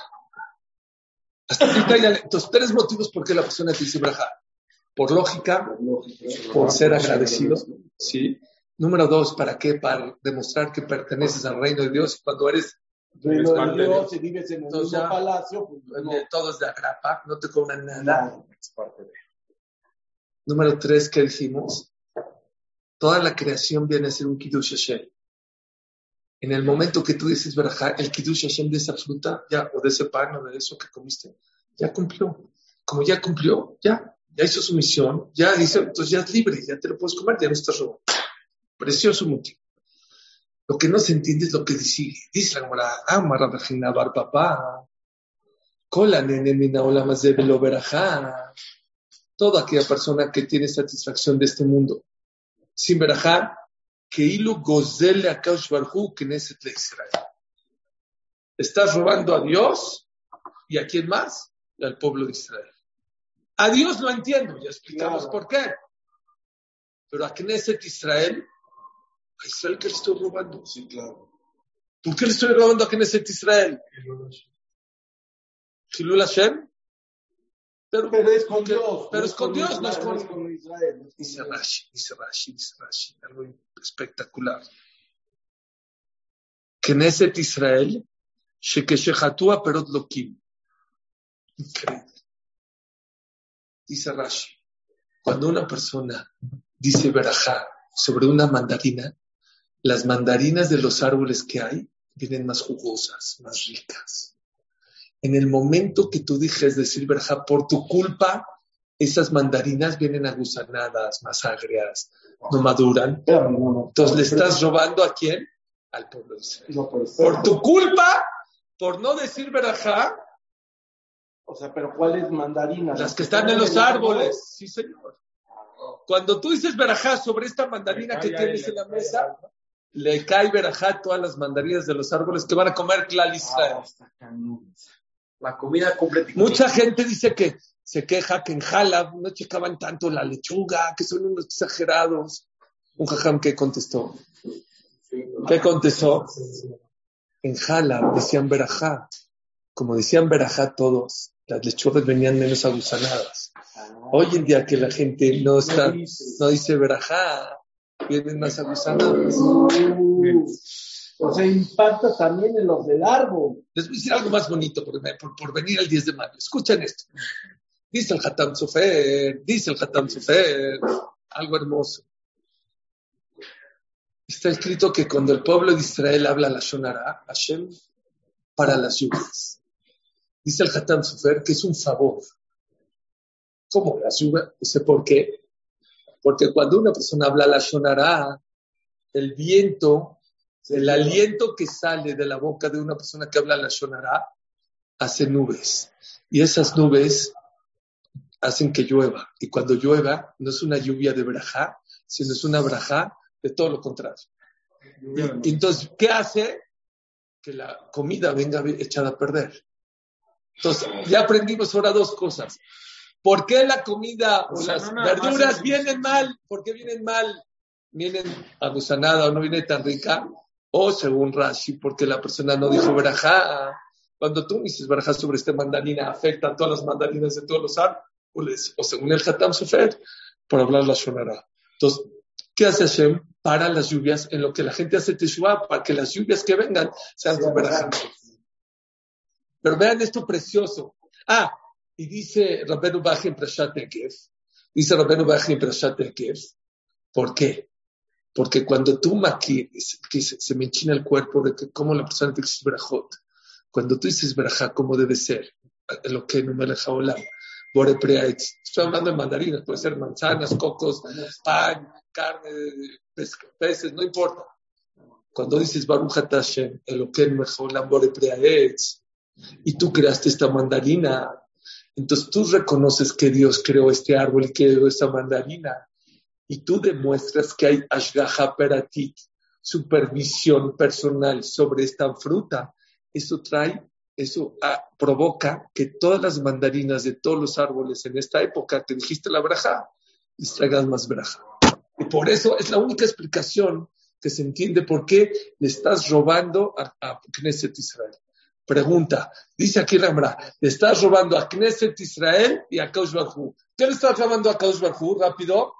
Hasta ahorita ya, entonces, tres motivos por qué la persona te dice braja. Por lógica, por ser agradecido, ¿sí? Número dos, ¿para qué? Para demostrar que perteneces al reino de Dios. Cuando eres, Reino de Dios, si vives en el Entonces mismo ya- palacio, pues no. eh, todos de agrapa, no te cobran nada. No. Es parte de- Número tres, ¿qué dijimos? Toda la creación viene a ser un Kiddush Hashem. En el momento que tú dices Berajá, el Kiddush Hashem de esa fruta, ya, o de ese pan, o de eso que comiste, ya cumplió. Como ya cumplió, ya, ya hizo su misión, ya hizo, entonces ya es libre, ya te lo puedes comer, ya no estás robando. Precioso motivo. Lo que no se entiende es lo que dice, dice la Gemara, Amar Rabbeinu Bar Papá, Kola nene mina olam hazeh velo berajá toda aquella persona que tiene satisfacción de este mundo. Sin verajá, que ilu gozele a Kaush Barhu Knesset le Israel. Estás robando a Dios y a quién más? Y al pueblo de Israel. A Dios lo entiendo, ya explicamos Claro. por qué. Pero a Knesset Israel, a Israel que le estoy robando. Sí, claro. ¿Por qué le estoy robando a Knesset Israel? Hilul Hashem. Pero, Pero es con Dios. Pero es con Dios, no es con, Israel. no Dice. Rashi, dice Rashi, dice Rashi, algo espectacular. Knesset Israel, Shekeshehatua perot lokim. Increíble. Dice Rashi, cuando una persona dice verajá sobre una mandarina, las mandarinas de los árboles que hay vienen más jugosas, más ricas. En el momento que tú dejes decir verajá por tu culpa, esas mandarinas vienen agusanadas, más agrias, no maduran. Entonces le estás robando a quién? Al pueblo de Israel. Por tu culpa, por no decir verajá, O sea, pero ¿cuáles mandarinas? las que están en los árboles. Sí, señor. Cuando tú dices verajá sobre esta mandarina que tienes en la mesa, le cae verajá a todas las mandarinas de los árboles que van a comer Israel. La comida completa. Mucha gente dice que se queja que en Jalab no checaban tanto la lechuga, que son unos exagerados. Un jajam que contestó. ¿Qué contestó? En Jalab decían verajá. Como decían verajá todos, las lechugas venían menos agusanadas. Hoy en día que la gente no está, no dice verajá, vienen más agusanadas. Sea, impacta también en los del árbol. Les voy a decir algo más bonito por, por- por venir el 10 de mayo. Escuchen esto. Dice el Hatam Sofer, dice el Hatam Sofer, algo hermoso. Está escrito que cuando el pueblo de Israel habla la Shonara, Hashem, para las lluvias. Dice el Hatam Sofer que es un favor. ¿Cómo las lluvias? Dice, ¿por qué? Porque cuando una persona habla la Shonara, el viento, el aliento que sale de la boca de una persona que habla la Shonara, hace nubes. Y esas nubes hacen que llueva. Y cuando llueva, no es una lluvia de brajá, sino es una brajá de todo lo contrario. Y, y entonces, ¿qué hace? Que la comida venga echada a perder. Entonces, ya aprendimos ahora dos cosas. ¿Por qué la comida o, O sea, las no verduras vienen mal? ¿Por qué vienen mal? ¿Vienen agusanada o no viene tan rica? O según Rashi, porque la persona no dijo verajá. Cuando tú dices verajá sobre esta mandarina, afecta a todas las mandarinas de todos los árboles. O según el Hatam Sofer, por hablar la Shonara. Entonces, ¿qué hace Hashem? Para las lluvias, en lo que la gente hace Teshuvah, para que las lluvias que vengan sean con verajá. Pero vean esto precioso. Ah, y dice Rabenu Baji en Prashat dice Rabenu Baji en Prashat ¿por qué? Porque cuando tú maquillas, que se, se me enchina el cuerpo de que cómo la persona te dice verajot, cuando tú dices verajá, ¿cómo debe ser? En lo que no me. Bore preaetz. Estoy hablando de mandarinas, puede ser manzanas, cocos, pan, carne, peces, no importa. Cuando dices Baruch Hashem, Eloken Mejolam Bore Preaetz, y tú creaste esta mandarina, entonces tú reconoces que Dios creó este árbol y creó esta mandarina, y tú demuestras que hay Ashgaha Peratit, supervisión personal sobre esta fruta. Eso trae, eso ah, provoca que todas las mandarinas de todos los árboles en esta época, te dijiste la braja, les traigas más braja. Y por eso es la única explicación que se entiende por qué le estás robando a, Knesset Israel. Pregunta, dice aquí Ramra, le estás robando a Knesset Israel y a Kaush. ¿Qué le estás robando a Kaush? Rápido.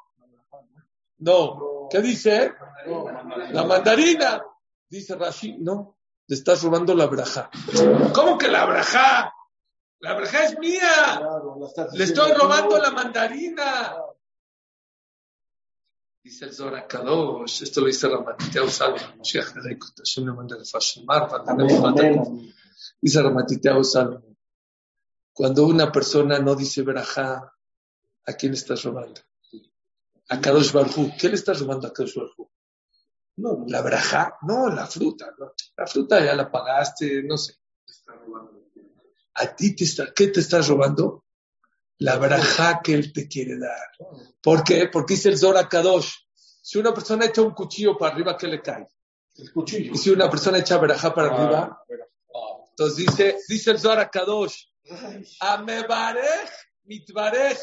No. ¿Qué dice? La mandarina. Dice Rashi, no, le estás robando la braja. ¿Cómo que la braja? La braja es mía. Le estoy robando la mandarina. Dice el Zohar Kadosh, esto lo dice Ramatiteo Salva, Moshiach Nereikut, Hashem le manda el. Dice Ramatiteo Salva, cuando una persona no dice verajá, ¿a quién estás robando? A Kadosh Barhu. ¿Qué le estás robando a Kadosh Barhu? No, la verajá, no, la fruta. no. La fruta ya la pagaste, no sé. A ti te está, ¿qué te estás robando? La verajá que él te quiere dar. ¿Por qué? Porque dice el Zora Kadosh. Si una persona echa un cuchillo para arriba, ¿qué le cae? El cuchillo. Y si una persona echa verajá para arriba, entonces dice, dice el Zohar Kadosh, Amebarej mitbarej,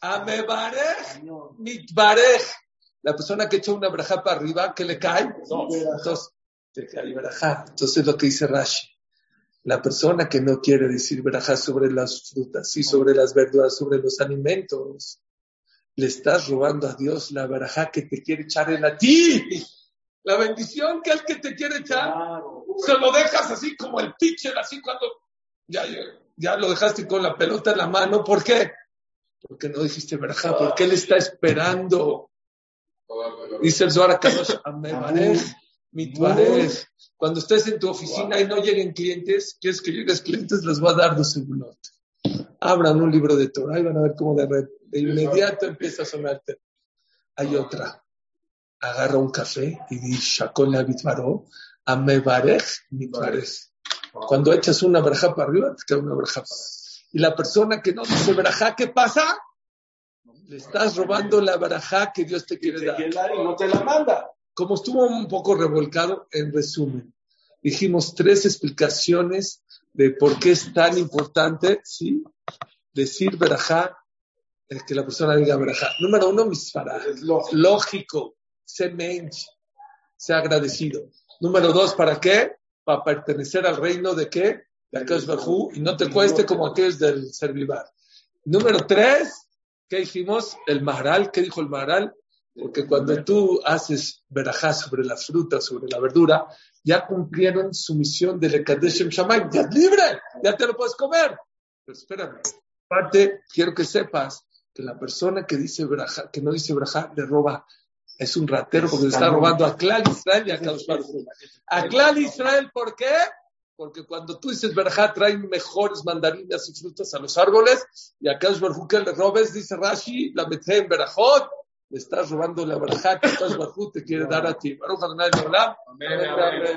Amebarej mitbarej. La persona que echa una verajá para arriba, ¿qué le cae? Entonces, te cae verajá. Entonces lo que dice Rashi. La persona que no quiere decir verajá sobre las frutas y sobre las verduras, sobre los alimentos, le estás robando a Dios la verajá que te quiere echar en a ti. La bendición que es que te quiere echar. Claro. se lo dejas así como el pitcher, así cuando ya, ya lo dejaste con la pelota en la mano. ¿Por qué? Porque no dijiste verajá, porque él está esperando. Dice el Zohar Kadosh, Amebarej, Mitbarej. Cuando estés en tu oficina y no lleguen clientes, quieres que lleguen clientes, les voy a dar dos segundos. Abran un libro de Torah y van a ver cómo de, re- de inmediato empieza a sonarte. Hay otra. Agarra un café y dice, Shakol la Mitbaró, Amebarej, Mitbarej. Cuando echas una verajá para arriba, te queda una verajá para abajo. Y la persona que no dice verajá, ¿qué pasa? Le estás robando la verajá que Dios te quiere Te dar. quiere dar y no te la manda. Como estuvo un poco revolcado, en resumen, dijimos tres explicaciones de por qué es tan importante, ¿sí? Decir verajá, que la persona diga verajá. Número uno, misfará. Es lógico. Lógico, sé mensch, sé agradecido. Número dos, ¿para qué? Para pertenecer al reino de qué? De Akash Barjú, y no te cueste como aquellos del Servivar. Número tres, ¿qué dijimos? El Maharal, ¿qué dijo el Maharal? Porque cuando tú haces verajá sobre la fruta, sobre la verdura, ya cumplieron su misión de Lekadeshem Shamayim, ya es libre, ya te lo puedes comer. Pero espérame, aparte, quiero que sepas que la persona que dice verajá, que no dice verajá, le roba, es un ratero porque le está robando a Klal Israel y a Kadosh Baruj. A Klal Israel, ¿por qué? Porque cuando tú dices verajá, traen mejores mandarinas y frutas a los árboles, y a Kadosh Baruj Hu que le robes, dice Rashi, la meté en verajot, le estás robando la verajá que Baruj Hu te quiere dar a ti. Baruch Adonai amén.